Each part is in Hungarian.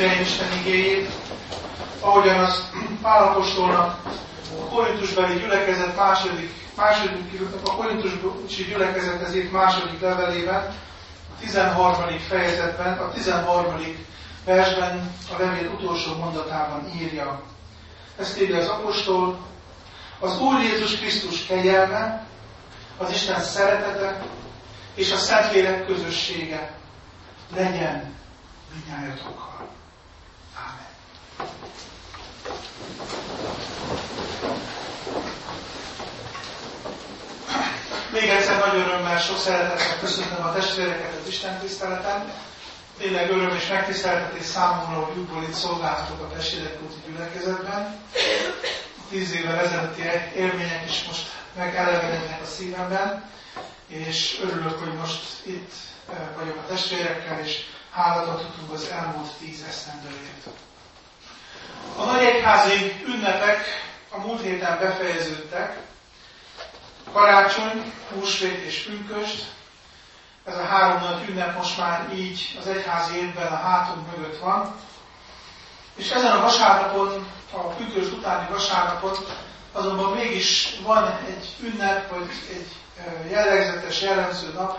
testvéreim Isten igéjét, ahogyan az Pálapostolnak a korintusbeli gyülekezet második, második a korintusi gyülekezet ezért második levelében, a 13. fejezetben, a 13. versben, a levél utolsó mondatában írja. Ezt írja az apostol, az Úr Jézus Krisztus kegyelme, az Isten szeretete és a Szentlélek közössége legyen minnyájatokkal. Még egyszer nagy örömmel, sok szeretettel köszöntöm a testvéreket az Isten tiszteleten. Tényleg öröm és megtiszteltetés számomra, hogy útból itt szolgálhatok a testvérek úti gyülekezetben. Tíz évvel ezelőtti élmények is most megelevenednek a szívemben, és örülök, hogy most itt eh, vagyok a testvérekkel, és adhatunk az elmúlt tíz esztendőért. A nagy egyházi ünnepek a múlt héten befejeződtek. Karácsony, húsvét és pünköst. Ez a három nagy ünnep most már így az egyházi évben a hátunk mögött van. És ezen a vasárnapon, a pünkös utáni vasárnapon azonban mégis van egy ünnep, vagy egy jellegzetes, jellemző nap,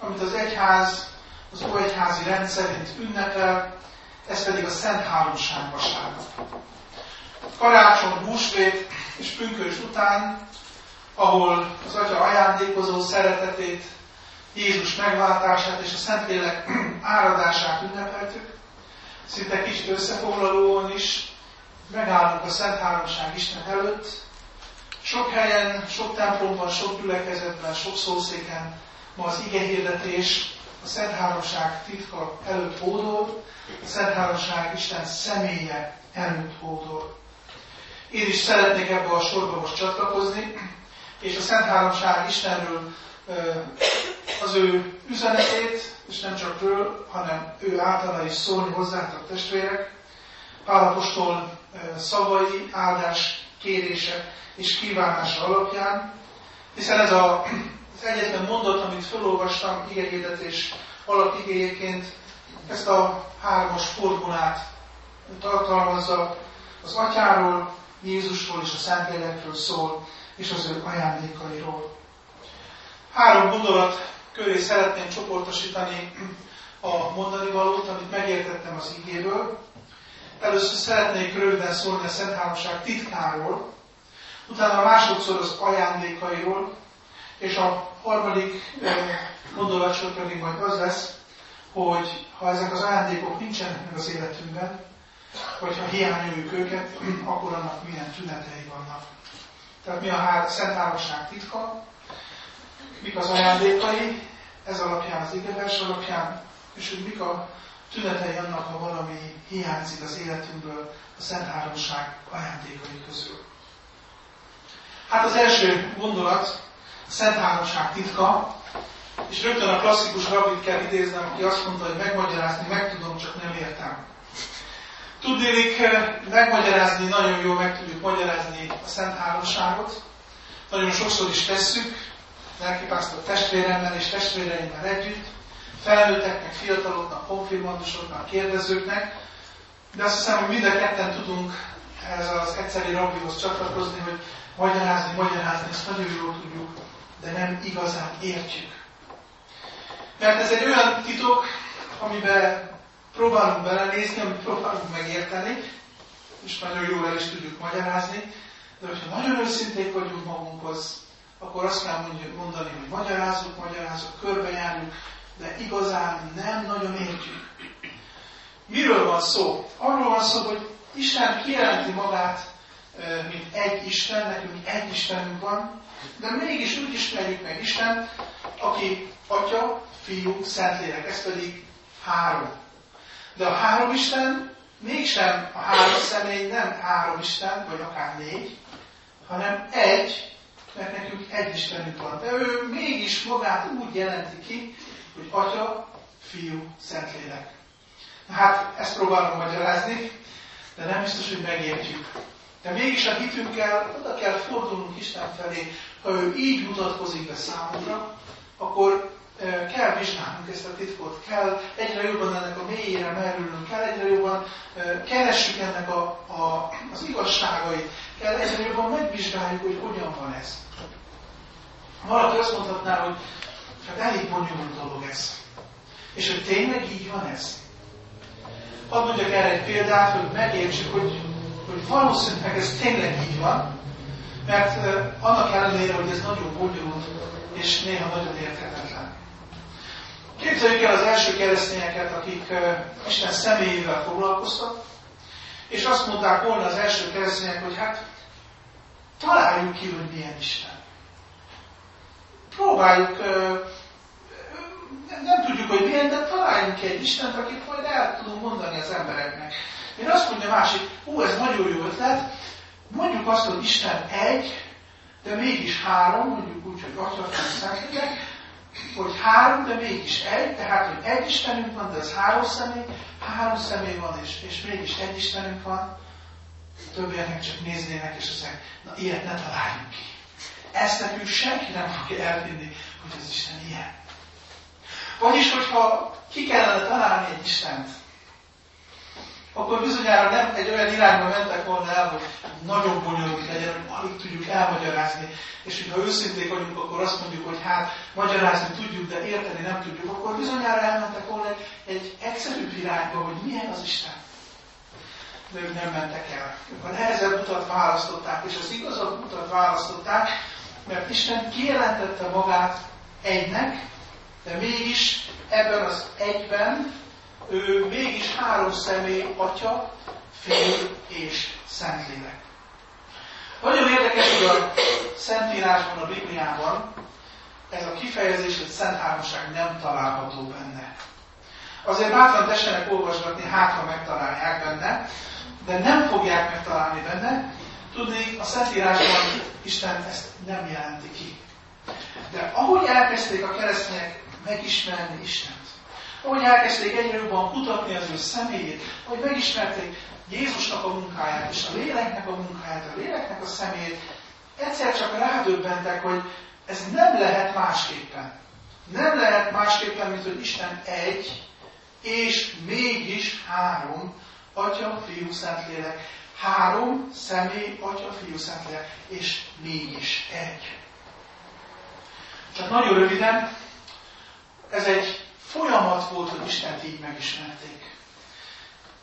amit az egyház az óegyházi rendszerint ünnepel, ez pedig a Szent Háromság vasárnap. Karácsony, húsvét és pünkös után, ahol az Atya ajándékozó szeretetét, Jézus megváltását és a Szentlélek áradását ünnepeltük, szinte kicsit összefoglalóan is megállunk a Szent Háromság Isten előtt. Sok helyen, sok templomban, sok gyülekezetben, sok szószéken ma az ige hirdetés a Szent Háromság titka előtt hódol, a Szent Háromság Isten személye előtt hódol. Én is szeretnék ebbe a sorba most csatlakozni, és a Szent Háromság Istenről az ő üzenetét, és nem csak ről, hanem ő általa is szólni hozzátok testvérek, Pálapostól szavai, áldás kérése és kívánása alapján, hiszen ez a az egyetlen mondat, amit felolvastam igényédetés alapigéjeként, ezt a hármas formulát tartalmazza, az atyáról, Jézusról és a Szentlélekről szól, és az ő ajándékairól. Három gondolat köré szeretném csoportosítani a mondani valót, amit megértettem az igéből. Először szeretnék röviden szólni a Szent Háromság titkáról, utána másodszor az ajándékairól, és a harmadik gondolatsor pedig majd az lesz, hogy ha ezek az ajándékok nincsenek meg az életünkben, vagy ha hiányoljuk őket, akkor annak milyen tünetei vannak. Tehát mi a hár, Szent Háromság titka, mik az ajándékai, ez alapján, az igevers alapján, és hogy mik a tünetei annak, ha valami hiányzik az életünkből a Szent Háromság ajándékai közül. Hát az első gondolat, Szent Háromság titka, és rögtön a klasszikus rabit kell idéznem, aki azt mondta, hogy megmagyarázni meg tudom, csak nem értem. Tudnélik, eh, megmagyarázni, nagyon jól meg tudjuk magyarázni a Szent Háromságot. Nagyon sokszor is tesszük, lelkipásztor testvéremmel és testvéreimmel együtt, felnőtteknek, fiataloknak, konfirmandusoknak, kérdezőknek, de azt hiszem, hogy mind a ketten tudunk ez az egyszerű rabbihoz csatlakozni, hogy magyarázni, magyarázni, ezt nagyon jól tudjuk de nem igazán értjük. Mert ez egy olyan titok, amiben próbálunk belenézni, amit próbálunk megérteni, és nagyon jól el is tudjuk magyarázni, de hogyha nagyon őszinték vagyunk magunkhoz, akkor azt kell mondani, hogy magyarázunk, magyarázunk, körbejárjuk, de igazán nem nagyon értjük. Miről van szó? Arról van szó, hogy Isten kijelenti magát, mint egy Isten, nekünk egy Istenünk van, de mégis úgy ismerjük meg Isten, aki Atya, Fiú, Szentlélek, ez pedig három. De a három Isten mégsem a három személy nem három Isten, vagy akár négy, hanem egy, mert nekünk egy Istenünk van. De ő mégis magát úgy jelenti ki, hogy Atya, Fiú, Szentlélek. Na hát ezt próbálom magyarázni, de nem biztos, hogy megértjük. De mégis a hitünkkel oda kell fordulnunk Isten felé. Ha ő így mutatkozik be számunkra, akkor kell vizsgálnunk ezt a titkot, kell egyre jobban ennek a mélyére merülnünk, kell egyre jobban keressük ennek a, a, az igazságait, kell egyre jobban megvizsgáljuk, hogy hogyan van ez. Valaki azt mondhatná, hogy hát elég bonyolult dolog ez. És hogy tényleg így van ez. Hadd mondjak erre egy példát, hogy megértsük, hogy, hogy valószínűleg ez tényleg így van, mert annak ellenére, hogy ez nagyon bonyolult, és néha nagyon érthetetlen. Képzeljük el az első keresztényeket, akik Isten személyével foglalkoztak, és azt mondták volna az első keresztények, hogy hát találjuk ki, hogy milyen Isten. Próbáljuk, nem tudjuk, hogy milyen, de találjunk ki egy Istent, akit majd el tudunk mondani az embereknek. Én azt mondja másik, ó, ez nagyon jó ötlet, mondjuk azt, hogy Isten egy, de mégis három, mondjuk úgy, hogy Atya, Szentlélek, hogy három, de mégis egy, tehát, hogy egy Istenünk van, de ez három személy, három személy van, és, és mégis egy Istenünk van, többieknek csak néznének, és azt mondják, na ilyet ne találjunk ki. Ezt nekünk senki nem fogja elvinni, hogy az Isten ilyen. Vagyis, hogyha ki kellene találni egy Istent, akkor bizonyára nem egy olyan irányba mentek volna el, hogy nagyon bonyolult legyen, hogy alig tudjuk elmagyarázni. És hogyha őszinték vagyunk, akkor azt mondjuk, hogy hát magyarázni tudjuk, de érteni nem tudjuk, akkor bizonyára elmentek volna egy, egy egyszerűbb irányba, hogy milyen az Isten. De ők nem mentek el. Ők a nehezebb utat választották, és az igazabb utat választották, mert Isten kijelentette magát egynek, de mégis ebben az egyben ő mégis három személy, Atya, Fiú és Szentlélek. Nagyon érdekes, hogy a Szentírásban, a Bibliában ez a kifejezés, hogy Szent Háromság nem található benne. Azért bátran tessenek olvasgatni, hát ha megtalálják benne, de nem fogják megtalálni benne. Tudni, a Szentírásban Isten ezt nem jelenti ki. De ahogy elkezdték a keresztények megismerni Istent, ahogy elkezdték egyre jobban kutatni az ő személyét, hogy megismerték Jézusnak a munkáját, és a léleknek a munkáját, a léleknek a személyét, egyszer csak rádöbbentek, hogy ez nem lehet másképpen. Nem lehet másképpen, mint hogy Isten egy, és mégis három, Atya, Fiú, Szentlélek. Három személy, Atya, Fiú, Szentlélek, és mégis egy. Csak nagyon röviden, ez egy folyamat volt, hogy Istent így megismerték.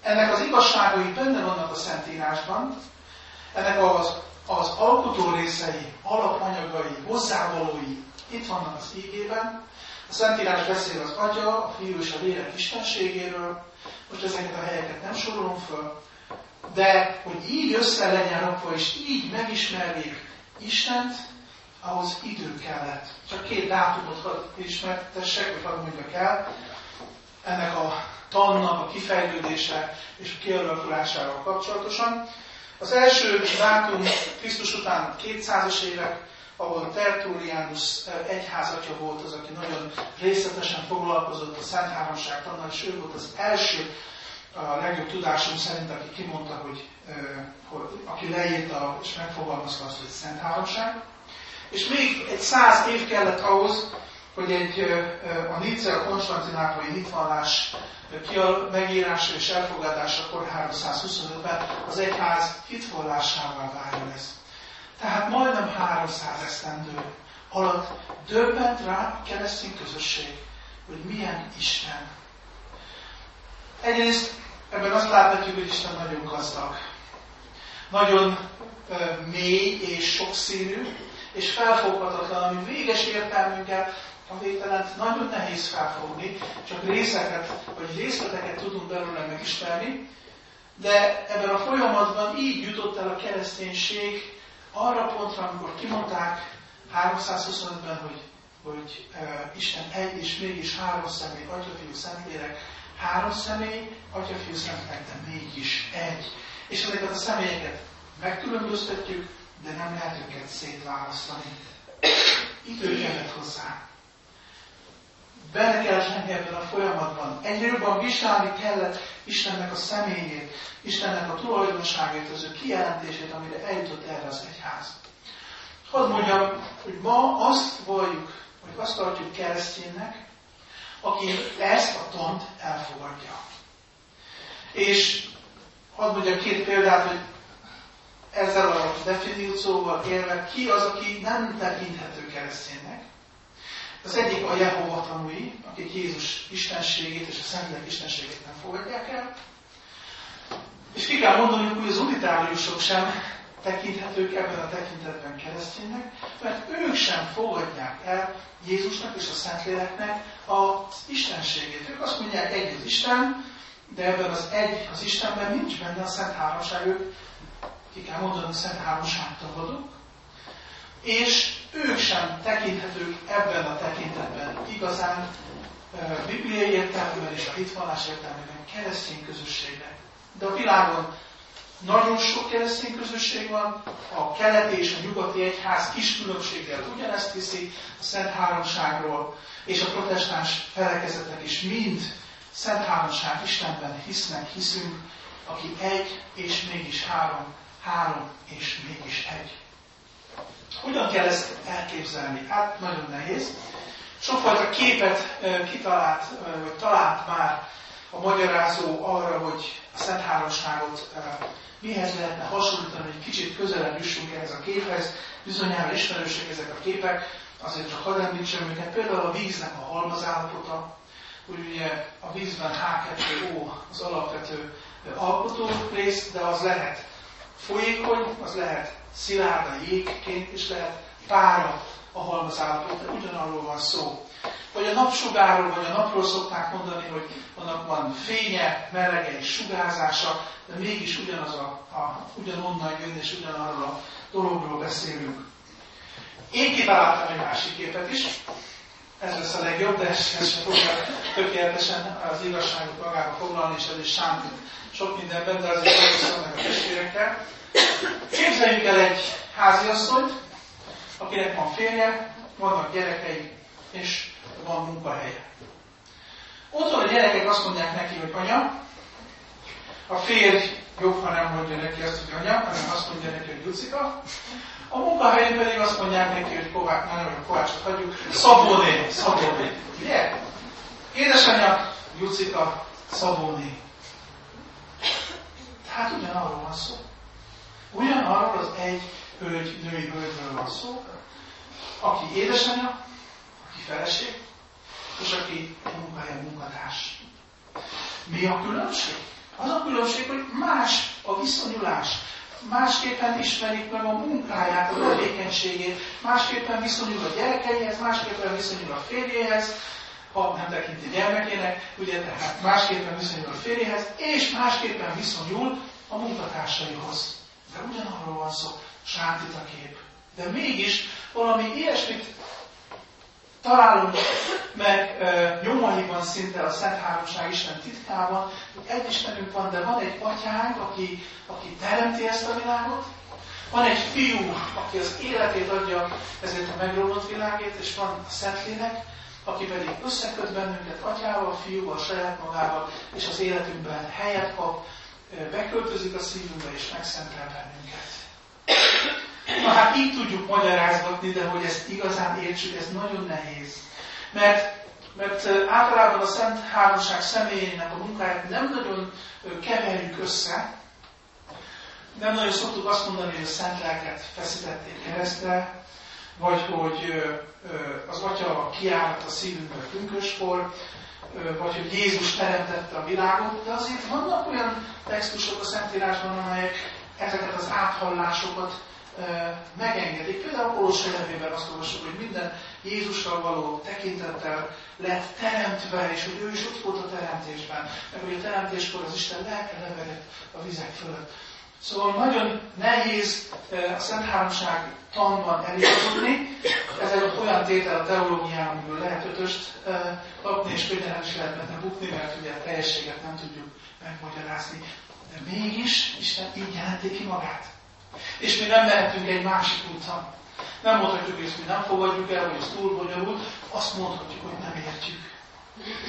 Ennek az igazságai benne vannak a Szentírásban, ennek az, az alkotó részei, alapanyagai, hozzávalói itt vannak az ígében. A Szentírás beszél az Atya, a Fiú és a Lélek istenségéről, most ezeket a helyeket nem sorolom föl, de hogy így össze legyen rakva, és így megismerjék Istent, ahhoz idő kellett. Csak két dátumot ismertessek, vagy hadd mondjak el. Ennek a tannak a kifejlődése és a kialakulásával kapcsolatosan. Az első dátum Krisztus után 200-as évek, ahol Tertullianus egyházatja volt az, aki nagyon részletesen foglalkozott a Szent Háromság tannal, és ő volt az első, a legjobb tudásom szerint, aki kimondta, hogy, hogy aki leírta és megfogalmazta azt, hogy Szent Háromság. És még egy száz év kellett ahhoz, hogy egy, a Nice, a konstantinápolyi hitvallás megírása és elfogadásakor 325-ben az egyház hitvallásával váljon ez. Tehát majdnem 300 esztendő alatt döbbent rá a keresztény közösség, hogy milyen Isten. Egyrészt ebben azt láthatjuk, hogy Isten nagyon gazdag. Nagyon mély és sokszínű, és felfoghatatlan, ami véges értelmünkkel a végtelent nagyon nehéz felfogni, csak részeket, vagy részleteket tudunk belőle megismerni, de ebben a folyamatban így jutott el a kereszténység arra pontra, amikor kimondták 325-ben, hogy, hogy uh, Isten egy és mégis három személy, Atya, Fiú, Szentlélek, három személy, Atya, Fiú, Szentlélek, de mégis egy. És ezeket a személyeket megkülönböztetjük, de nem lehet őket szétválasztani. Idő kellett hozzá. Benne kell lenni ebben a folyamatban. Egyre jobban vizsgálni kellett Istennek a személyét, Istennek a tulajdonságait, az ő kijelentését, amire eljutott erre az egyház. Hadd mondjam, hogy ma azt valljuk, vagy azt tartjuk kereszténynek, aki ezt a tant elfogadja. És hadd mondjak két példát, hogy ezzel a definícióval élve, ki az, aki nem tekinthető kereszténynek. Az egyik a Jehova tanúi, akik Jézus istenségét és a Szentlélek istenségét nem fogadják el. És ki kell mondani, hogy az unitáriusok sem tekinthetők ebben a tekintetben kereszténynek, mert ők sem fogadják el Jézusnak és a Szentléleknek az istenségét. Ők azt mondják, egy az Isten, de ebben az egy az Istenben nincs benne a Szent Háromság, ők ki kell mondani, Szent Háromság tagadók, és ők sem tekinthetők ebben a tekintetben igazán bibliai értelmében és a hitvallás értelmében keresztény közösségnek. De a világon nagyon sok keresztény közösség van, a keleti és a nyugati egyház kis különbséggel ugyanezt hiszi a Szent Háromságról, és a protestáns felekezetek is mind Szent Háromság Istenben hisznek, hiszünk, aki egy és mégis három, három és mégis egy. Hogyan kell ezt elképzelni? Hát nagyon nehéz. Sokfajta képet kitalált, vagy talált már a magyarázó arra, hogy a Szent Háromságot mihez lehetne hasonlítani, hogy kicsit közelebb jussunk ehhez a képhez. Bizonyára ismerősek ezek a képek, azért csak hadd említsem őket. Például a víznek a halmazállapota, hogy ugye a vízben H2O az alapvető alkotó rész, de az lehet folyékony, az lehet szilárd a jégként, és lehet pára a halmazállapot, de ugyanarról van szó. Vagy a napsugárról, vagy a napról szokták mondani, hogy annak van fénye, melege és sugárzása, de mégis ugyanaz a, a, ugyanonnan jön, és ugyanarról a dologról beszélünk. Én kitaláltam egy másik képet is, ez lesz a legjobb, de ez, sem fogja tökéletesen az igazságot magába foglalni, és ez is számít sok mindenben, de azért megosztom meg a testvérekkel. Képzeljük el egy háziasszonyt, akinek van férje, vannak gyerekei, és van munkahelye. Otthon a gyerekek azt mondják neki, hogy anya, a férj jobb, ha nem mondja neki azt, hogy anya, hanem azt mondja neki, hogy Lucika. A munkahelyen pedig azt mondják neki, hogy Kovács, nem, hogy Kovácsot hagyjuk, Szabóné, Szabóné. Ugye? Édesanyja, Lucika, Szabóné. Tehát ugyanarról van szó. Ugyanarról az egy hölgy, női hölgyről van szó, aki édesanyja, aki feleség, és aki munkahelyen munkatárs. Mi a különbség? Az a különbség, hogy más a viszonyulás. Másképpen ismerik meg a munkáját, a tevékenységét, másképpen viszonyul a gyerekeihez, másképpen viszonyul a férjéhez, ha nem tekinti gyermekének, ugye tehát másképpen viszonyul a férjéhez, és másképpen viszonyul a munkatársaihoz. De ugyanarról van szó, sántít a kép. De mégis valami ilyesmit találunk meg e, nyomaiban szinte a Szent Háromság Isten titkában, hogy egy Istenünk van, de van egy atyánk, aki, aki teremti ezt a világot, van egy fiú, aki az életét adja ezért a megromlott világét, és van a Szentlélek, aki pedig összeköt bennünket atyával, fiúval, saját magával, és az életünkben helyet kap, beköltözik a szívünkbe, és megszentel bennünket. Na hát így tudjuk magyarázgatni, de hogy ezt igazán értsük, ez nagyon nehéz. Mert, mert általában a Szent Háromság személyének a munkáját nem nagyon keverjük össze, nem nagyon szoktuk azt mondani, hogy a Szent Lelket feszítették keresztre, vagy hogy az Atya kiállt a szívünkbe pünköskor, vagy hogy Jézus teremtette a világot, de azért vannak olyan textusok a Szentírásban, amelyek ezeket az áthallásokat megengedik. Például Kolossai levében azt olvasjuk, hogy minden Jézusra való tekintettel lett teremtve, és hogy ő is ott volt a teremtésben, meg hogy a teremtéskor az Isten lelke leverett a vizek fölött. Szóval nagyon nehéz a Szent Háromság tanban elindulni. Ez egy olyan tétel a teológiában, amiből lehet ötöst kapni, és könnyen is lehet benne bukni, mert ugye a teljességet nem tudjuk megmagyarázni. De mégis Isten így jelenti ki magát. És mi nem mehetünk egy másik úton. Nem mondhatjuk, hogy ezt mi nem fogadjuk el, hogy ez túl bonyolult, azt mondhatjuk, hogy nem értjük.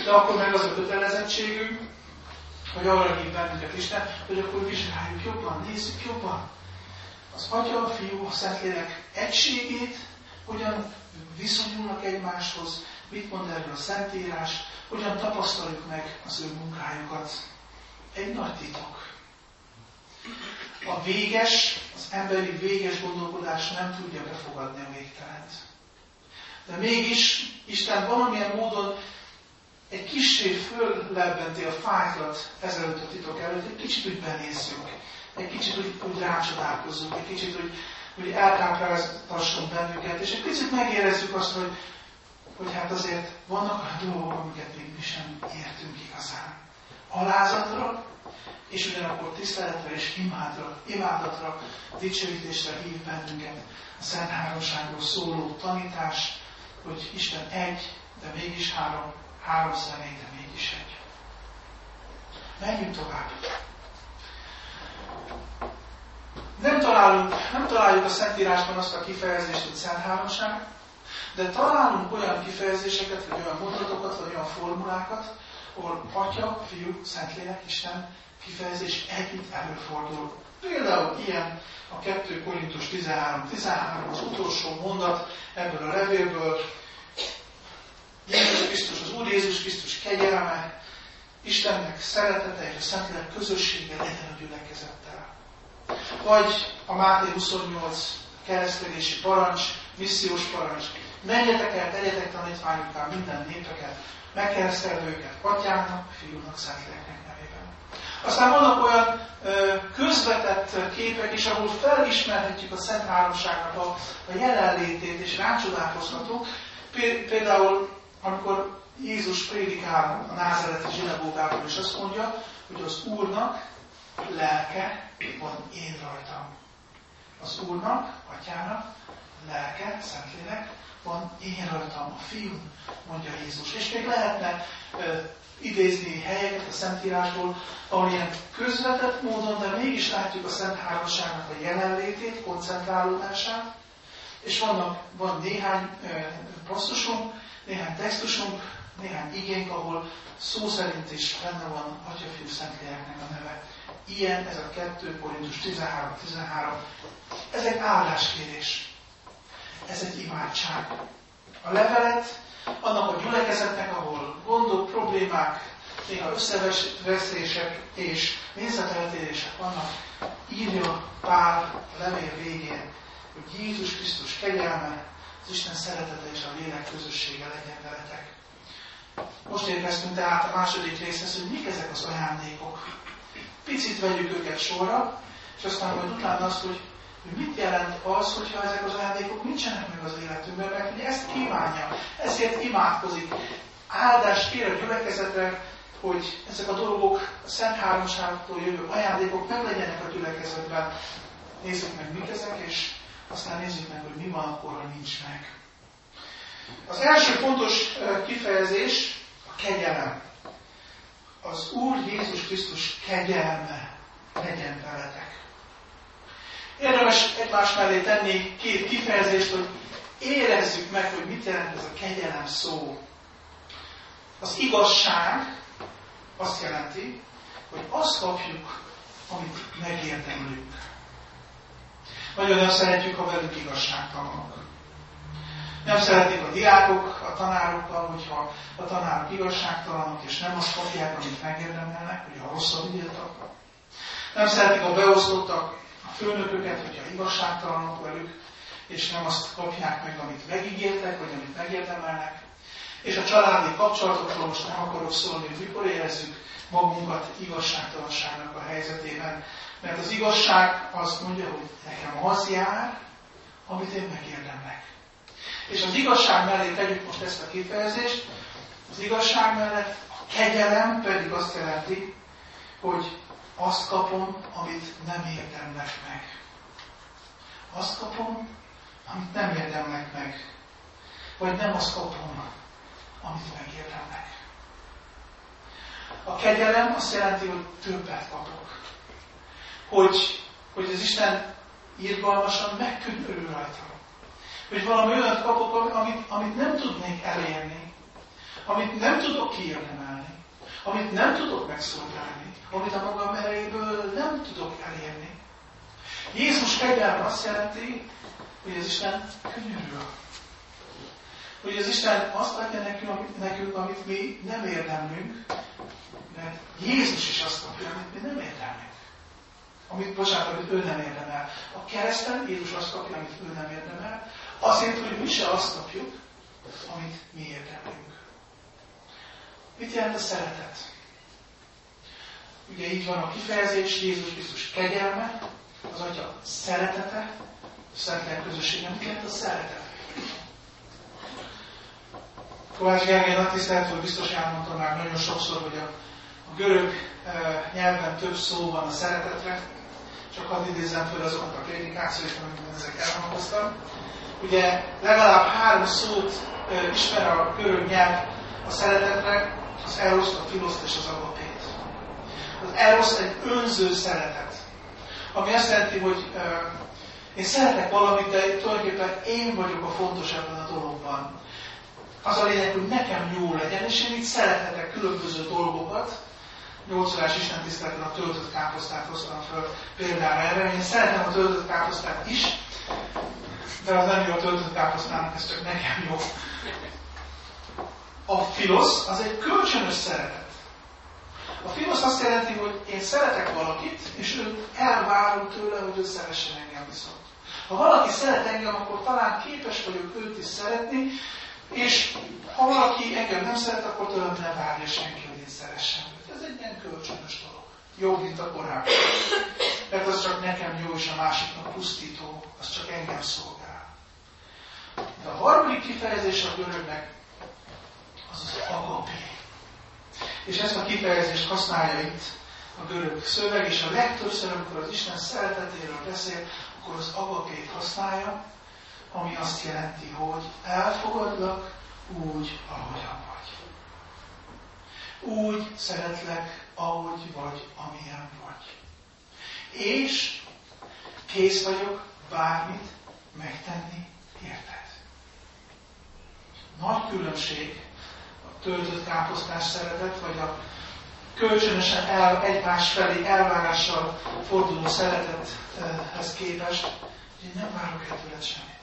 De akkor meg az a kötelezettségünk, hogy arra hív bennünket Isten, hogy akkor vizsgáljuk jobban, nézzük jobban. Az Atya, a Fiú, a Szentlélek egységét, hogyan viszonyulnak egymáshoz, mit mond erről a Szentírás, hogyan tapasztaljuk meg az ő munkájukat. Egy nagy titok. A véges, az emberi véges gondolkodás nem tudja befogadni a végtelent. De mégis Isten valamilyen módon egy kicsi föllebbenti a fájtlat ezelőtt a titok előtt, egy kicsit úgy benézzünk, egy kicsit úgy, úgy rácsodálkozzunk, egy kicsit úgy, úgy elkápráztasson bennünket, és egy picit megérezzük azt, hogy, hogy hát azért vannak olyan dolgok, amiket még mi sem értünk igazán. Alázatra, és ugyanakkor tiszteletre és imádra, imádatra, dicsőítésre hív bennünket a Szent Háromságról szóló tanítás, hogy Isten egy, de mégis három, három személy, de mégis egy. Menjünk tovább. Nem találunk, nem találjuk a Szentírásban azt a kifejezést, hogy Szent Háromság, de találunk olyan kifejezéseket, vagy olyan mondatokat, vagy olyan formulákat, ahol Atya, Fiú, Szentlélek, Isten kifejezés együtt előfordul. Például ilyen a 2 Korintus 13-13, az utolsó mondat ebből a levélből, Jézus Krisztus, az Úr Jézus Krisztus kegyelme, Istennek szeretete és a Szentlélek közössége legyen a gyülekezettel. Vagy a Máté 28 keresztelési parancs, missziós parancs. Menjetek el, tegyetek tanítványokká minden népeket, megkeresztelve őket atyának, fiúnak, szentléleknek nevében. Aztán vannak olyan közvetett képek is, ahol felismerhetjük a Szent Háromságnak a, a jelenlétét, és rácsodálkozhatunk. Például amikor Jézus prédikál a názereti zsinagógában, és azt mondja, hogy az Úrnak lelke van én rajtam. Az Úrnak, Atyának lelke, Szentlélek van én rajtam, a fiú, mondja Jézus. És még lehetne ö, idézni helyeket a Szentírásból, ahol ilyen közvetett módon, de mégis látjuk a Szent Háromságnak a jelenlétét, koncentrálódását, és vannak, van néhány ö, passzusunk, néhány textusunk, néhány igénk, ahol szó szerint is benne van Atya, Fiú, Szentléleknek a neve. Ilyen ez a 2 Korintus 13-13. Ez egy áldáskérés. Ez egy imádság. A levelet annak a gyülekezetnek, ahol gondok, problémák, néha összeveszések és nézeteltérések vannak, írja Pál a levél végén, hogy Jézus Krisztus kegyelme, az Isten szeretete és a lélek közössége legyen veletek. Most érkeztünk tehát a második részhez, hogy mik ezek az ajándékok. Picit vegyük őket sorra, és aztán majd utána azt, hogy, mit jelent az, hogyha ezek az ajándékok nincsenek meg az életünkben, mert ugye ezt kívánja, ezért imádkozik. Áldást kér a gyülekezetre, hogy ezek a dolgok a Szent Háromságtól jövő ajándékok meg legyenek a gyülekezetben. Nézzük meg, mik ezek, és aztán nézzük meg, hogy mi van akkor, ha nincs meg. Az első fontos kifejezés a kegyelem. Az Úr Jézus Krisztus kegyelme legyen veletek. Érdemes egymás mellé tenni két kifejezést, hogy érezzük meg, hogy mit jelent ez a kegyelem szó. Az igazság azt jelenti, hogy azt kapjuk, amit megérdemlünk. Nagyon szeretjük, ha velük igazságtalanok. Nem szeretik a diákok a tanárokkal, hogyha a tanárok igazságtalanok, és nem azt kapják, amit megérdemelnek, hogy a rosszat írtak. Nem szeretik a beosztottak főnököket, hogyha igazságtalanok velük, és nem azt kapják meg, amit megígértek, vagy amit megérdemelnek. És a családi kapcsolatokról most nem akarok szólni, hogy mikor érezzük magunkat igazságtalanságnak a helyzetében, mert az igazság azt mondja, hogy nekem az jár, amit én megérdemlek. És az igazság mellé tegyük most ezt a kifejezést, az igazság mellett a kegyelem pedig azt jelenti, hogy azt kapom, amit nem érdemlek meg. Azt kapom, amit nem érdemlek meg. Vagy nem azt kapom, amit megérdemlek. A kegyelem azt jelenti, hogy többet kapok hogy, hogy az Isten irgalmasan megkönyörül rajta. Hogy valami olyat kapok, amit, amit nem tudnék elérni, amit nem tudok kiérdemelni, amit nem tudok megszolgálni, amit a magam erejéből nem tudok elérni. Jézus kegyelme azt jelenti, hogy az Isten könyörül. Hogy az Isten azt adja nekünk, amit, nekünk, amit mi nem érdemlünk, mert Jézus is azt kapja, amit mi nem érdemlünk. Amit, bocsánat, amit ő nem érdemel. A kereszten Jézus azt kapja, amit ő nem érdemel, azért, hogy mi se azt kapjuk, amit mi érdemlünk. Mit jelent a szeretet? Ugye így van a kifejezés, Jézus Krisztus kegyelme, az Atya szeretete, a Szentlélek közössége. Mit jelent a szeretet? Kovács Gergely nagy tiszteletről biztos elmondtam már nagyon sokszor, hogy a, a görög e, nyelven több szó van a szeretetre, csak hadd idézzem fel azokat a prédikációit, amikben ezek elhangoztak. Ugye legalább három szót e, ismer a görög nyelv a szeretetre, az eroszt, a filoszt és az agapét. Az erosz egy önző szeretet, ami azt jelenti, hogy e, én szeretek valamit, de tulajdonképpen én vagyok a fontos ebben a dologban. Az a lényeg, hogy nekem jó legyen, és én itt szerethetek különböző dolgokat. Nyolcszorás Isten tiszteleten a töltött káposztát hoztam föl például erre. Én szeretem a töltött káposztát is, de az nem jó a töltött káposztának, ez csak nekem jó. A filosz az egy kölcsönös szeretet. A filosz azt jelenti, hogy én szeretek valakit, és ő elvárom tőle, hogy ő szeressen engem viszont. Ha valaki szeret engem, akkor talán képes vagyok őt is szeretni, és ha valaki engem nem szeret, akkor tőlem ne várja senki, hogy én szeressem őt. Ez egy ilyen kölcsönös dolog. Jó, mint a korábban. Mert az csak nekem jó, és a másiknak pusztító, az csak engem szolgál. De a harmadik kifejezés a görögnek az agapé. És ezt a kifejezést használja itt a görög szöveg, és a legtöbbször, amikor az Isten szeretetéről beszél, akkor az agapét használja, ami azt jelenti, hogy elfogadlak úgy, ahogyan vagy. Úgy szeretlek, ahogy vagy, amilyen vagy. És kész vagyok bármit megtenni érted. Nagy különbség töltött káposztás szeretet, vagy a kölcsönösen el, egymás felé elvárással forduló szeretethez képest, én nem várok el tőled semmit.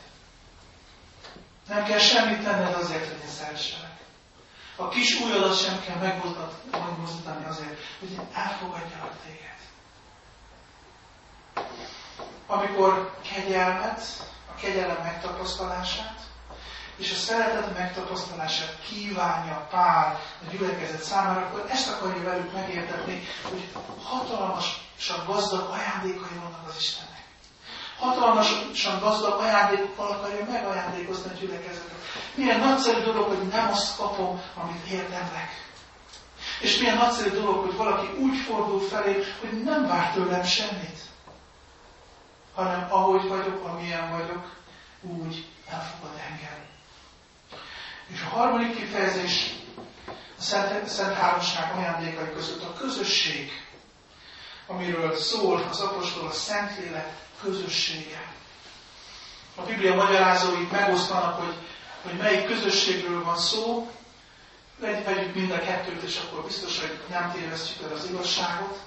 Nem kell semmit tenned azért, hogy én szeresselek. A kis ujjadat sem kell megmozdítani azért, hogy én elfogadjalak téged. Amikor kegyelmet, a kegyelem megtapasztalását, és a szeretet megtapasztalását kívánja Pál a gyülekezet számára, akkor ezt akarja velük megértetni, hogy hatalmasan gazdag ajándékai vannak az Istennek hatalmasan gazdag ajándékokkal akarja megajándékozni a gyülekezetet. Milyen nagyszerű dolog, hogy nem azt kapom, amit érdemlek. És milyen nagyszerű dolog, hogy valaki úgy fordul felé, hogy nem vár tőlem semmit, hanem ahogy vagyok, amilyen vagyok, úgy elfogad engem. És a harmadik kifejezés a Szent, Szent Háromság ajándékai között a közösség, amiről szól az apostol a Szentlélek közössége. A Biblia magyarázói megosztanak, hogy, hogy melyik közösségről van szó, vegyük mind a kettőt, és akkor biztos, hogy nem tévesztjük el az igazságot.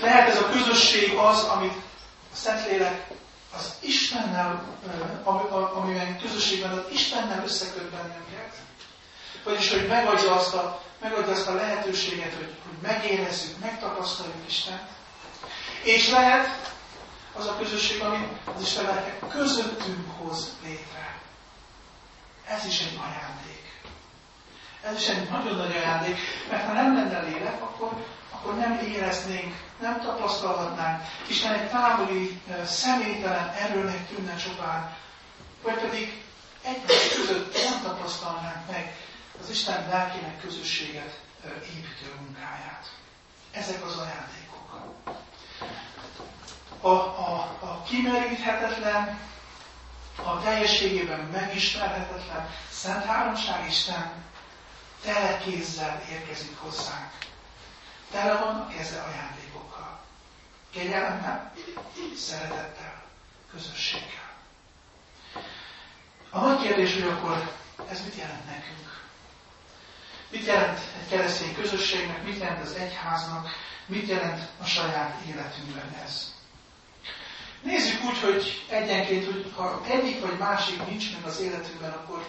Lehet ez a közösség az, amit a Szentlélek az Istennel, amiben közösségben az Istennel összeköt bennünket. Vagyis, hogy megadja azt a, megadja azt a lehetőséget, hogy, hogy megérezzük, megtapasztaljuk Istent. És lehet, az a közösség, ami az Isten lelke közöttünk hoz létre. Ez is egy ajándék. Ez is egy nagyon nagy ajándék, mert ha nem lenne lélek, akkor, akkor nem éreznénk, nem tapasztalhatnánk. Isten egy távoli, személytelen erőnek tűnne csupán, vagy pedig egymás között nem tapasztalnánk meg az Isten lelkének közösséget építő munkáját. Ezek az ajándékok a, a, a kimeríthetetlen, a teljességében megismerhetetlen Szent Háromság Isten tele kézzel érkezik hozzánk. Tele van a keze ajándékokkal. Kegyelemmel, szeretettel, közösséggel. A nagy kérdés, hogy akkor ez mit jelent nekünk? Mit jelent egy keresztény közösségnek, mit jelent az egyháznak, mit jelent a saját életünkben ez? Nézzük úgy, hogy egyenként, hogy ha egyik vagy másik nincs meg az életünkben, akkor,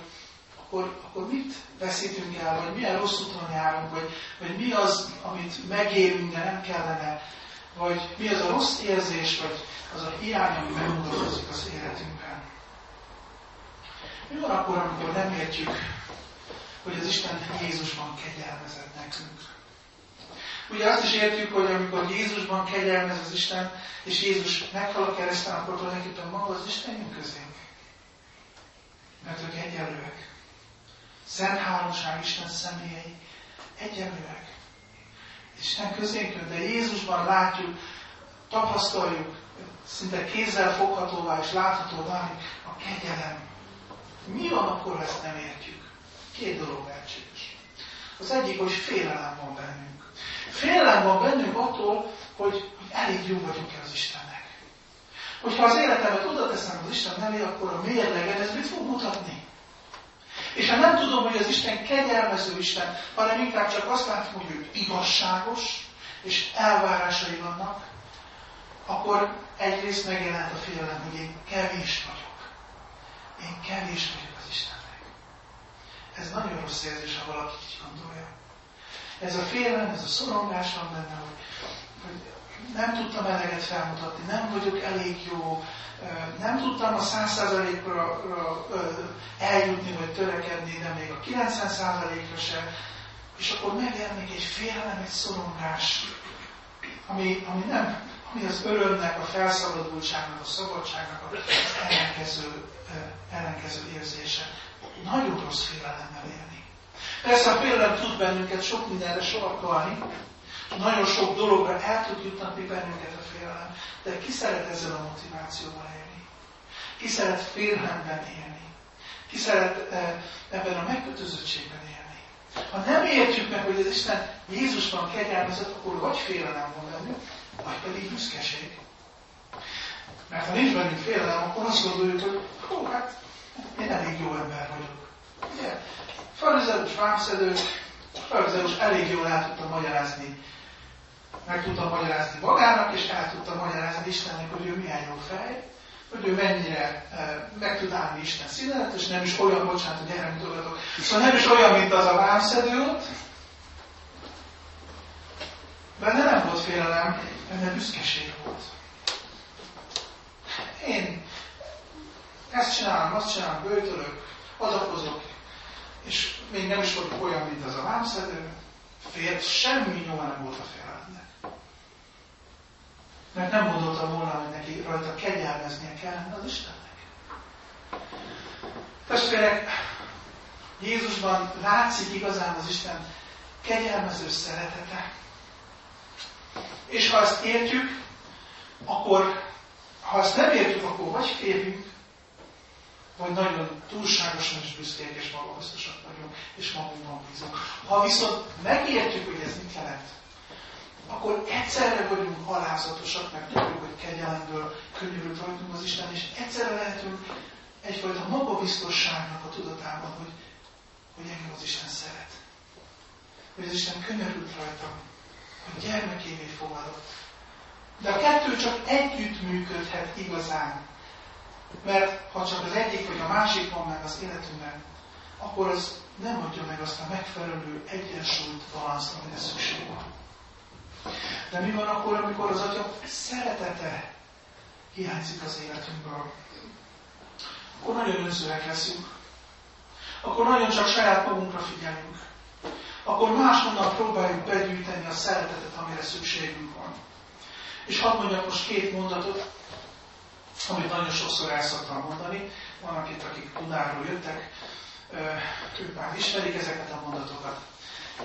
akkor, akkor mit veszítünk el, vagy milyen rossz úton járunk, vagy, vagy mi az, amit megérünk, de nem kellene, vagy mi az a rossz érzés, vagy az a hiány, ami megmutatkozik az életünkben. Mi van akkor, amikor nem értjük, hogy az Isten Jézusban kegyelmezett nekünk? Ugye azt is értjük, hogy amikor Jézusban kegyelmez az Isten, és Jézus meghal a kereszten, akkor tulajdonképpen maga az Isten jön közénk. Mert ők egyenlőek. Szent Háromság Isten személyei egyenlőek. Isten közénk de Jézusban látjuk, tapasztaljuk, szinte kézzel foghatóvá és látható válik a kegyelem. Mi van akkor, ha ezt nem értjük? Két dolog lehetséges. Az egyik, hogy félelem van bennünk. Félelem van bennünk attól, hogy, hogy elég jó vagyunk-e az Istennek. Hogyha az életemet oda teszem az Isten mellé, akkor a mérlegen ez mit fog mutatni? És ha nem tudom, hogy az Isten kegyelmező Isten, hanem inkább csak azt látom, hogy ő igazságos, és elvárásai vannak, akkor egyrészt megjelent a félelem, hogy én kevés vagyok. Én kevés vagyok az Istennek. Ez nagyon rossz érzés, ha valaki így gondolja. Ez a félelem, ez a szorongás van benne, hogy, hogy nem tudtam eleget felmutatni, nem vagyok elég jó, nem tudtam a 100%-ra eljutni, vagy törekedni, de még a 90%-ra sem. És akkor megjelenik egy félelem, egy szorongás, ami, ami nem, ami az örömnek, a felszabadultságnak, a szabadságnak az ellenkező, ellenkező érzése. Nagyon rossz félelemmel élni. Persze a félelem tud bennünket sok mindenre sarkalni, nagyon sok dologra el tud juttatni bennünket a félelem, de ki szeret ezzel a motivációval élni? Ki szeret félelemben élni? Ki szeret ebben a megkötözöttségben élni? Ha nem értjük meg, hogy az Isten Jézusban kegyelmezett, akkor vagy félelem van bennünk, vagy pedig büszkeség. Mert ha nincs bennünk félelem, akkor azt gondoljuk, hogy hú, hát én elég jó ember vagyok. Ugye? Farizeus, vámszedő, Farizeus elég jól el tudta magyarázni, meg tudta magyarázni magának, és el tudta magyarázni Istennek, hogy ő milyen jó fej, hogy ő mennyire e, meg tud állni Isten színet, és nem is olyan, bocsánat, hogy erre mutogatok, szóval nem is olyan, mint az a vámszedő. Benne nem volt félelem, benne büszkeség volt. Én ezt csinálom, azt csinálom, bőtölök, adakozok, és még nem is vagyok olyan, mint az a vámszedő, fért, semmi nyoma nem volt a félelemnek. Mert nem gondoltam volna, hogy neki rajta kegyelmeznie kellene az Istennek. Testvérek, Jézusban látszik igazán az Isten kegyelmező szeretete. És ha ezt értjük, akkor, ha ezt nem értjük, akkor vagy félünk, vagy nagyon túlságosan is büszkék és magabiztosak vagyunk, és magunkban bízunk. Ha viszont megértjük, hogy ez mit jelent, akkor egyszerre vagyunk alázatosak, mert tudjuk, hogy kegyelemből könyörült rajtunk az Isten, és egyszerre lehetünk egyfajta magabiztosságnak a tudatában, hogy, hogy engem az Isten szeret. Hogy az Isten könyörült rajtam, hogy gyermekévé fogadott. De a kettő csak együtt működhet igazán. Mert ha csak az egyik vagy a másik van meg az életünkben, akkor az nem adja meg azt a megfelelő egyensúlyt, balanszt, amire szükség van. De mi van akkor, amikor az Atya szeretete hiányzik az életünkből? Akkor nagyon önzőek leszünk. Akkor nagyon csak saját magunkra figyelünk akkor máshonnan próbáljuk begyűjteni a szeretetet, amire szükségünk van. És hadd mondjak most két mondatot, amit nagyon sokszor el szoktam mondani. Vannak itt, akik Dunáról jöttek, ők már ismerik ezeket a mondatokat.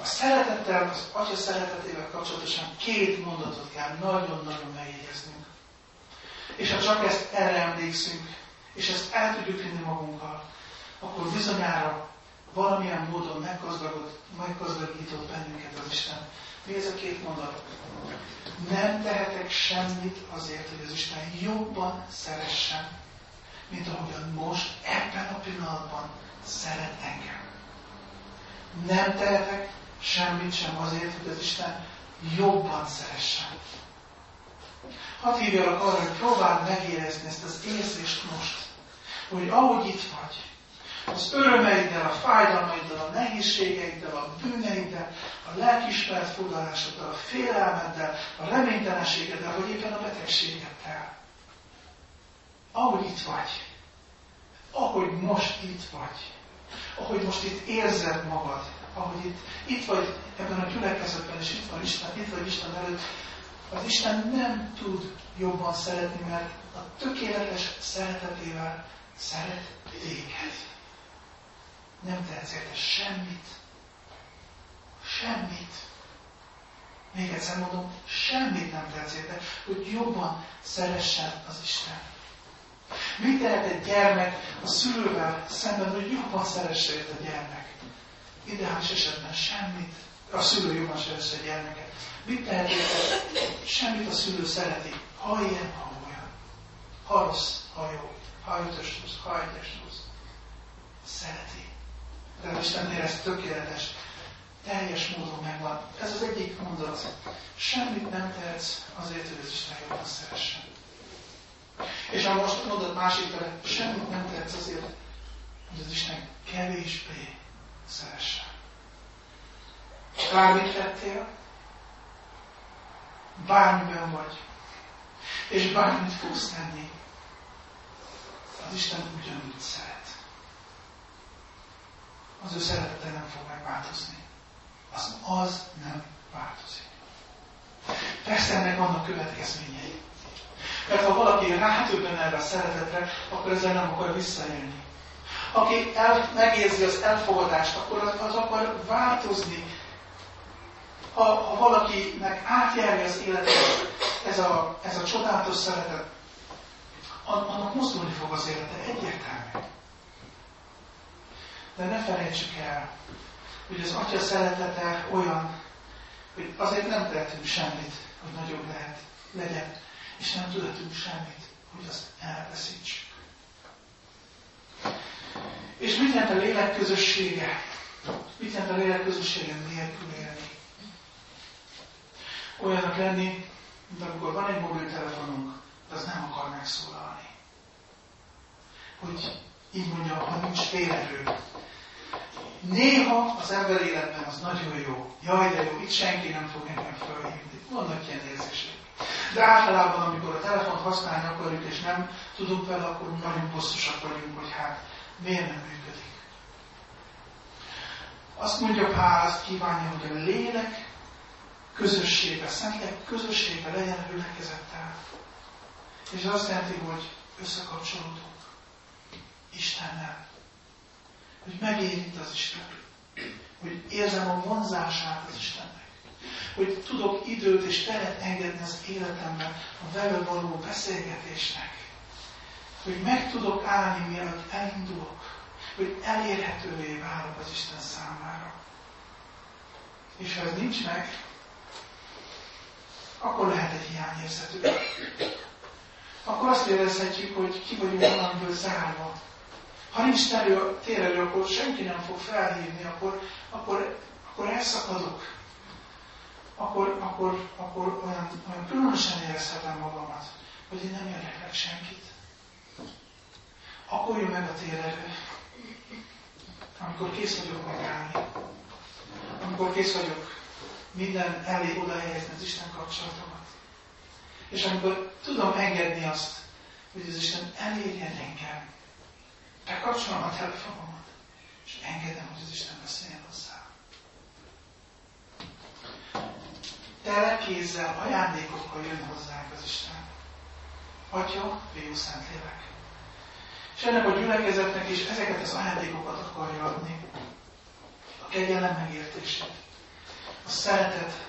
A szeretettel, az Atya szeretetével kapcsolatosan két mondatot kell nagyon-nagyon megjegyeznünk. És ha csak ezt erre emlékszünk, és ezt el tudjuk vinni magunkkal, akkor bizonyára valamilyen módon meggazdagított bennünket az Isten. Mi a két mondat? Nem tehetek semmit azért, hogy az Isten jobban szeressen, mint ahogyan most, ebben a pillanatban szeret engem. Nem tehetek semmit sem azért, hogy az Isten jobban szeressen. Hadd hívjalak arra, hogy próbáld megérezni ezt az érzést most, hogy ahogy itt vagy, az örömeiddel, a fájdalmaiddal, a nehézségeiddel, a bűneiddel, a lelkismeret fogadásoddal, a félelmeddel, a reménytelenségeddel, vagy éppen a betegségeddel. Ahogy itt vagy, ahogy most itt vagy, ahogy most itt érzed magad, ahogy itt, itt vagy ebben a gyülekezetben, és itt van Isten, itt vagy Isten előtt, az Isten nem tud jobban szeretni, mert a tökéletes szeretetével szeret téged. Nem tehetsz érte semmit. Semmit. Még egyszer mondom, semmit nem tehetsz érte, hogy jobban szeressen az Isten. Mit tehet egy gyermek a szülővel szemben, hogy jobban szeresse a gyermek? Ideális esetben semmit. A szülő jobban szeresse a gyermeket. Mit tehet Semmit a szülő szereti. Ha ilyen, ha olyan. Ha rossz, ha jó. Ha ötös rossz, ha egyes rossz. Szereti. De Istennél ez tökéletes. Teljes módon megvan. Ez az egyik mondat. Semmit nem tehetsz azért, hogy az Isten jobban szeressen. És a most mondod másik fele, semmit nem tehetsz azért, hogy az Isten kevésbé szeressen. Bármit tettél, bármiben vagy, és bármit fogsz tenni, az Isten ugyanúgy szeret. Az ő szeretete nem fog megváltozni. Az, az nem változik. Persze ennek vannak következményei. Mert ha valaki rádöbben erre a szeretetre, akkor ezzel nem akar visszajönni. Aki el, megérzi az elfogadást, akkor az, az akar változni. Ha, ha valakinek átjárja az életet ez a, ez a csodálatos szeretet, annak mozdulni fog az élete egyértelmű. De ne felejtsük el, hogy az Atya szeretete olyan, hogy azért nem tehetünk semmit, hogy nagyobb lehet, legyen és nem tudatunk semmit, hogy azt elveszítsük. És mit jelent a lélek közössége? Mit jelent a lélek közössége nélkül élni? Olyanok lenni, mint amikor van egy mobiltelefonunk, de az nem akar megszólalni. Hogy így mondjam, ha nincs térerő. Néha az ember életben az nagyon jó. Jaj, de jó, itt senki nem fog engem fölhívni. Vannak ilyen érzések. De általában, amikor a telefont használni akarjuk, és nem tudunk vele, akkor nagyon bosszusak vagyunk, hogy hát miért nem működik. Azt mondja Pál, azt kívánja, hogy a lélek közössége, szentlélek közössége legyen a gyülekezettel. És az azt jelenti, hogy összekapcsolódunk Istennel. Hogy megérint az Isten. Hogy érzem a vonzását az Istennek hogy tudok időt és teret engedni az életemben a vele való beszélgetésnek. Hogy meg tudok állni, mielőtt elindulok. Hogy elérhetővé válok az Isten számára. És ha ez nincs meg, akkor lehet egy hiányérzetű. Akkor azt érezhetjük, hogy ki vagyunk valamiből zárva. Ha nincs térelő, akkor senki nem fog felhívni, akkor, akkor, akkor elszakadok akkor, akkor, akkor olyan, olyan különösen érezhetem magamat, hogy én nem érdeklek senkit. Akkor jön meg a térerő, amikor kész vagyok megállni, amikor kész vagyok minden elé oda helyezni az Isten kapcsolatomat. És amikor tudom engedni azt, hogy az Isten elérjen engem, bekapcsolom a telefonomat, és engedem, hogy az Isten beszéljen hozzá. tele kézzel, ajándékokkal jön hozzánk az Isten. Atya, Fiú, Szentlélek. És ennek a gyülekezetnek is ezeket az ajándékokat akarja adni. A kegyelem megértését, a szeretet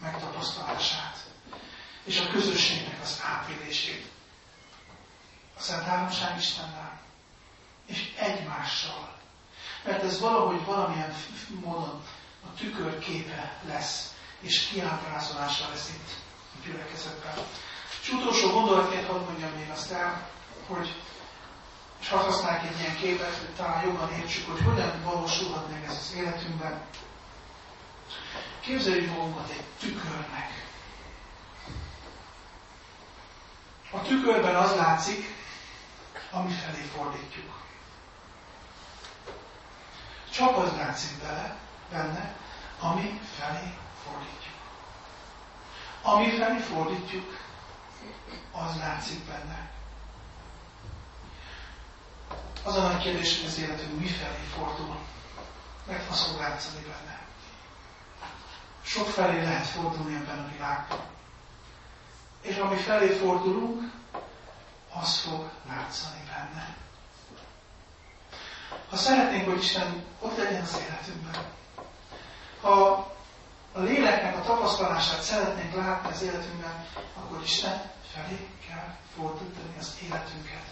megtapasztalását, és a közösségnek az átélését. A Szent Háromság Istennel, és egymással. Mert ez valahogy valamilyen módon a tükör képe lesz és kiábrázolása lesz itt a gyülekezetben. És utolsó gondolatként hadd mondjam még azt el, hogy és hadd használják egy ilyen képet, hogy talán jobban értsük, hogy hogyan valósulhat meg ez az életünkben. Képzeljük magunkat egy tükörnek. A tükörben az látszik, ami felé fordítjuk. Csak az látszik bele, benne, ami felé fordítjuk. Ami felé fordítjuk, az látszik benne. Az a nagy kérdés, hogy az életünk mi felé fordul, meg fog látszani benne. Sok felé lehet fordulni ebben a világban. És ami felé fordulunk, az fog látszani benne. Ha szeretnénk, hogy Isten ott legyen az életünkben, ha a léleknek a tapasztalását szeretnénk látni az életünkben, akkor Isten felé kell fordítani az életünket.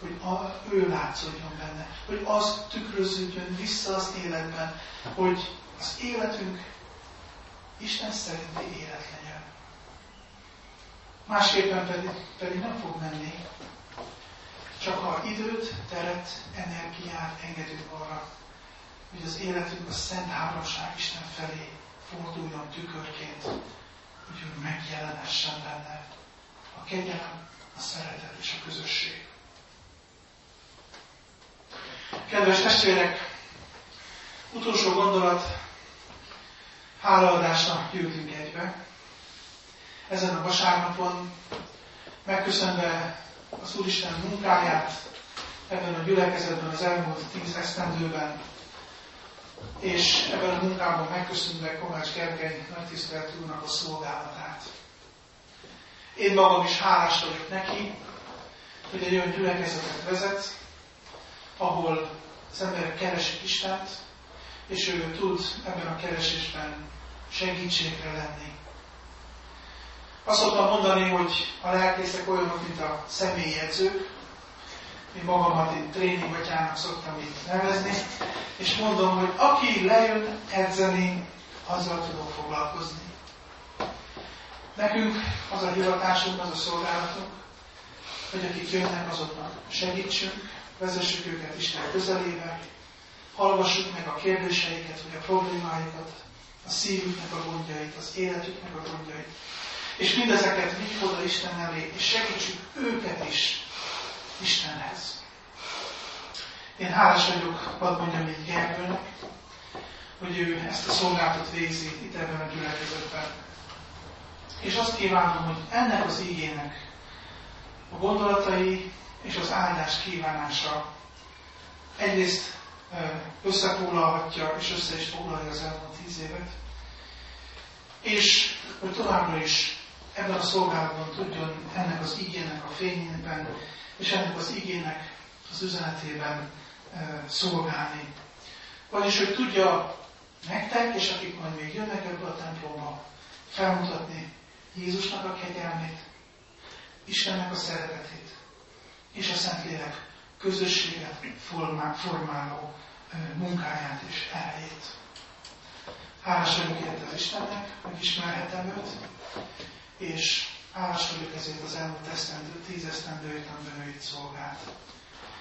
Hogy a, ő látszódjon benne, hogy az tükröződjön vissza az életben, hogy az életünk Isten szerinti élet legyen. Másképpen pedig, pedig nem fog menni. Csak ha időt, teret, energiát engedünk arra, hogy az életünk a Szent Háromság Isten felé forduljon tükörként, hogy ő megjelenhessen benne. A kegyelem, a szeretet és a közösség. Kedves testvérek, utolsó gondolat, hálaadásra gyűltünk egybe. Ezen a vasárnapon megköszönve az Úristen munkáját ebben a gyülekezetben az elmúlt tíz esztendőben, és ebben a munkában megköszönve Kovács Gergely nagytisztelt úrnak a szolgálatát. Én magam is hálás vagyok neki, hogy egy olyan gyülekezetet vezet, ahol az emberek keresik Istent, és ő tud ebben a keresésben segítségre lenni. Azt szoktam mondani, hogy a lelkészek olyanok, mint a személyedzők, én magamat itt tréningatyának szoktam itt nevezni, és mondom, hogy aki lejön edzeni, azzal tudok foglalkozni. Nekünk az a hivatásunk, az a szolgálatunk, hogy akik jönnek, azoknak segítsünk, vezessük őket Isten közelébe, hallgassuk meg a kérdéseiket, vagy a problémáikat, a szívüknek a gondjait, az életüknek a gondjait, és mindezeket vigyük oda Isten elé, és segítsük őket is Istenhez. Én hálás vagyok, hadd mondjam így Gergőnek, hogy ő ezt a szolgálatot végzi itt ebben a gyülekezetben. És azt kívánom, hogy ennek az ígének a gondolatai és az áldás kívánása egyrészt összefoglalhatja és össze is foglalja az elmúlt tíz évet, és hogy továbbra is ebben a szolgálatban tudjon ennek az igének a fényében és ennek az igének az üzenetében szolgálni. Vagyis, hogy tudja nektek, és akik majd még jönnek ebbe a templomba, felmutatni Jézusnak a kegyelmét, Istennek a szeretetét, és a Szentlélek közösséget formáló munkáját és erejét. Hálás vagyok érte az Istennek, hogy ismerhetem őt, és hálás vagyok ezért az elmúlt esztendő, tíz esztendőért, amiben ő szolgált.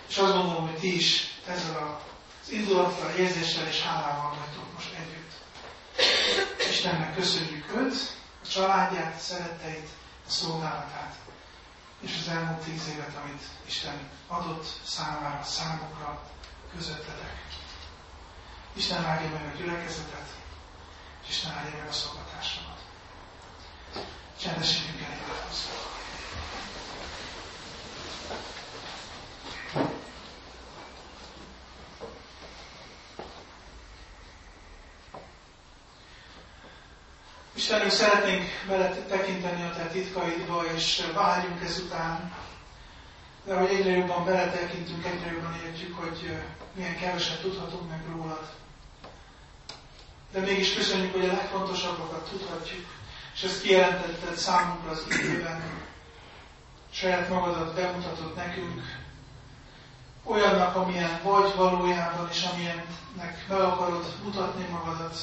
És azt gondolom, hogy ti is ezzel az indulattal, érzéssel és hálával vagytok most együtt. Istennek köszönjük őt, a családját, szeretteit, a szolgálatát, és az elmúlt tíz évet, amit Isten adott számára, számukra, közöttetek. Isten áldja meg a gyülekezetet, és Isten áldja meg a szolgatásomat. Csendesítjünk el. Istenünk, szeretnénk veled tekinteni a te titkaidba, és vágyunk ezután, de hogy egyre jobban beletekintünk, egyre jobban értjük, hogy milyen keveset tudhatunk meg rólad. De mégis köszönjük, hogy a legfontosabbakat tudhatjuk, és ezt kijelentetted számunkra az időben. Saját magadat bemutatod nekünk, olyannak, amilyen vagy valójában, és amilyennek meg akarod mutatni magadat,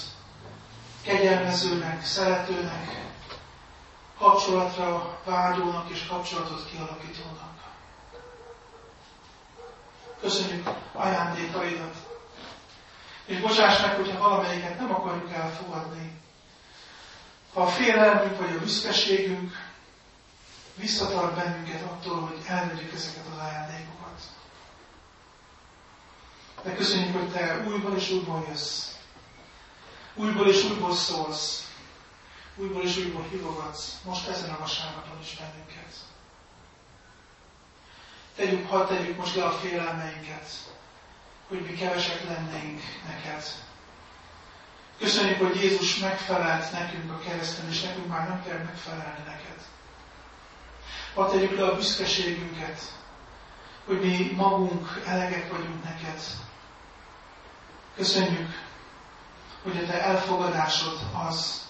kegyelmezőnek, szeretőnek, kapcsolatra vágyónak és kapcsolatot kialakítónak. Köszönjük ajándékaidat. És bocsáss meg, hogyha valamelyiket nem akarjuk elfogadni. Ha a félelmünk vagy a büszkeségünk visszatart bennünket attól, hogy elvegyük ezeket az ajándékokat. De köszönjük, hogy Te újból és újból jössz. Újból és újból szólsz. Újból és újból hívogatsz. Most ezen a vasárnapon is bennünket. Tegyük, ha tegyük most le a félelmeinket, hogy mi kevesek lennénk neked. Köszönjük, hogy Jézus megfelelt nekünk a kereszten, és nekünk már nem kell megfelelni neked. Ha tegyük le a büszkeségünket, hogy mi magunk elegek vagyunk neked. Köszönjük, hogy a te elfogadásod az,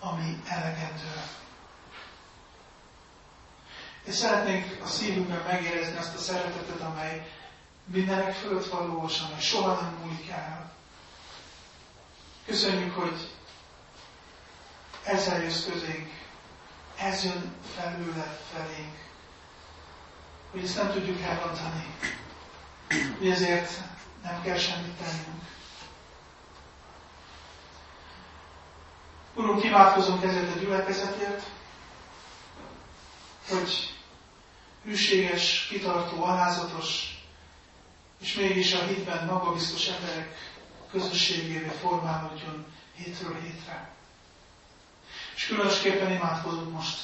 ami elegendő. És szeretnénk a szívünkben megérezni azt a szeretetet, amely mindenek fölött valós, amely soha nem múlik el. Köszönjük, hogy ezzel jössz közénk, ez jön felőle felénk, hogy ezt nem tudjuk elrontani, hogy ezért nem kell semmit tennünk. Urunk, imádkozunk ezért a gyülekezetért, hogy hűséges, kitartó, alázatos, és mégis a hitben magabiztos emberek közösségévé formálódjon hétről hétre. És különösképpen imádkozunk most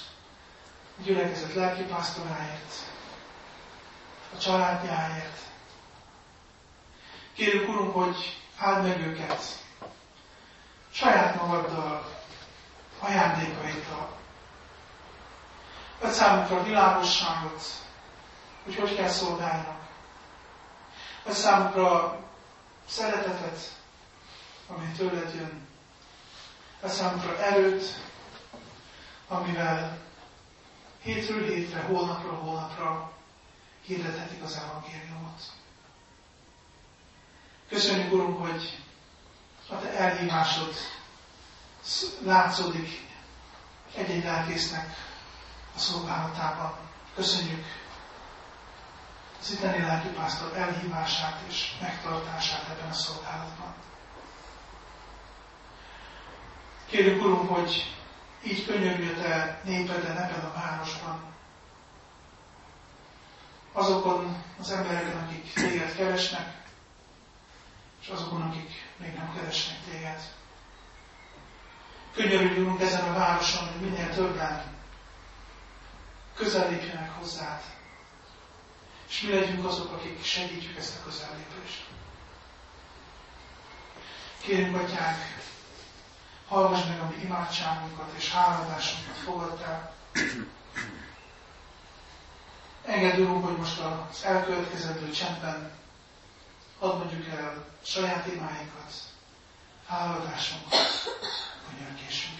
a gyülekezet lelkipásztoráért, a családjáért. Kérjük, Urunk, hogy áld meg őket saját magaddal, ajándékaiddal. Ad számunkra világosságot, hogy hogy kell szolgálnak. Ad számunkra szeretetet, ami tőled jön. Ad számunkra erőt, amivel hétről hétre, hónapra hónapra hirdethetik az evangéliumot. Köszönjük, Urunk, hogy a Te elhívásod látszódik egy-egy lelkésznek a szolgálatában. Köszönjük az itteni lelkipásztor elhívását és megtartását ebben a szolgálatban. Kérjük, Urunk, hogy így könyörülj a Te népeden ebben a városban. Azokon az embereken, akik téged keresnek, és azokon, akik még nem keresnek téged. Könyörüljünk ezen a városon, hogy minél többen közelépjenek hozzád, és mi legyünk azok, akik segítjük ezt a közellépést. Kérünk, Atyánk, hallgass meg a mi imádságunkat és háladásunkat fogadtál. Engedd, Urunk, hogy most az elkövetkezendő csendben hadd mondjuk el saját imáinkat, háladásunkat, könyörgésünket.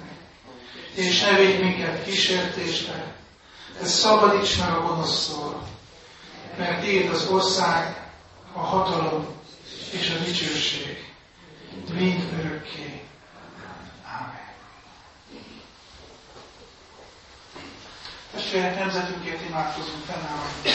és ne védj minket kísértésbe, de szabadíts meg a gonoszszól, mert Tiéd az ország, a hatalom és a dicsőség, mind örökké. Ámen. Testvérek, nemzetünkért imádkozunk fennállni.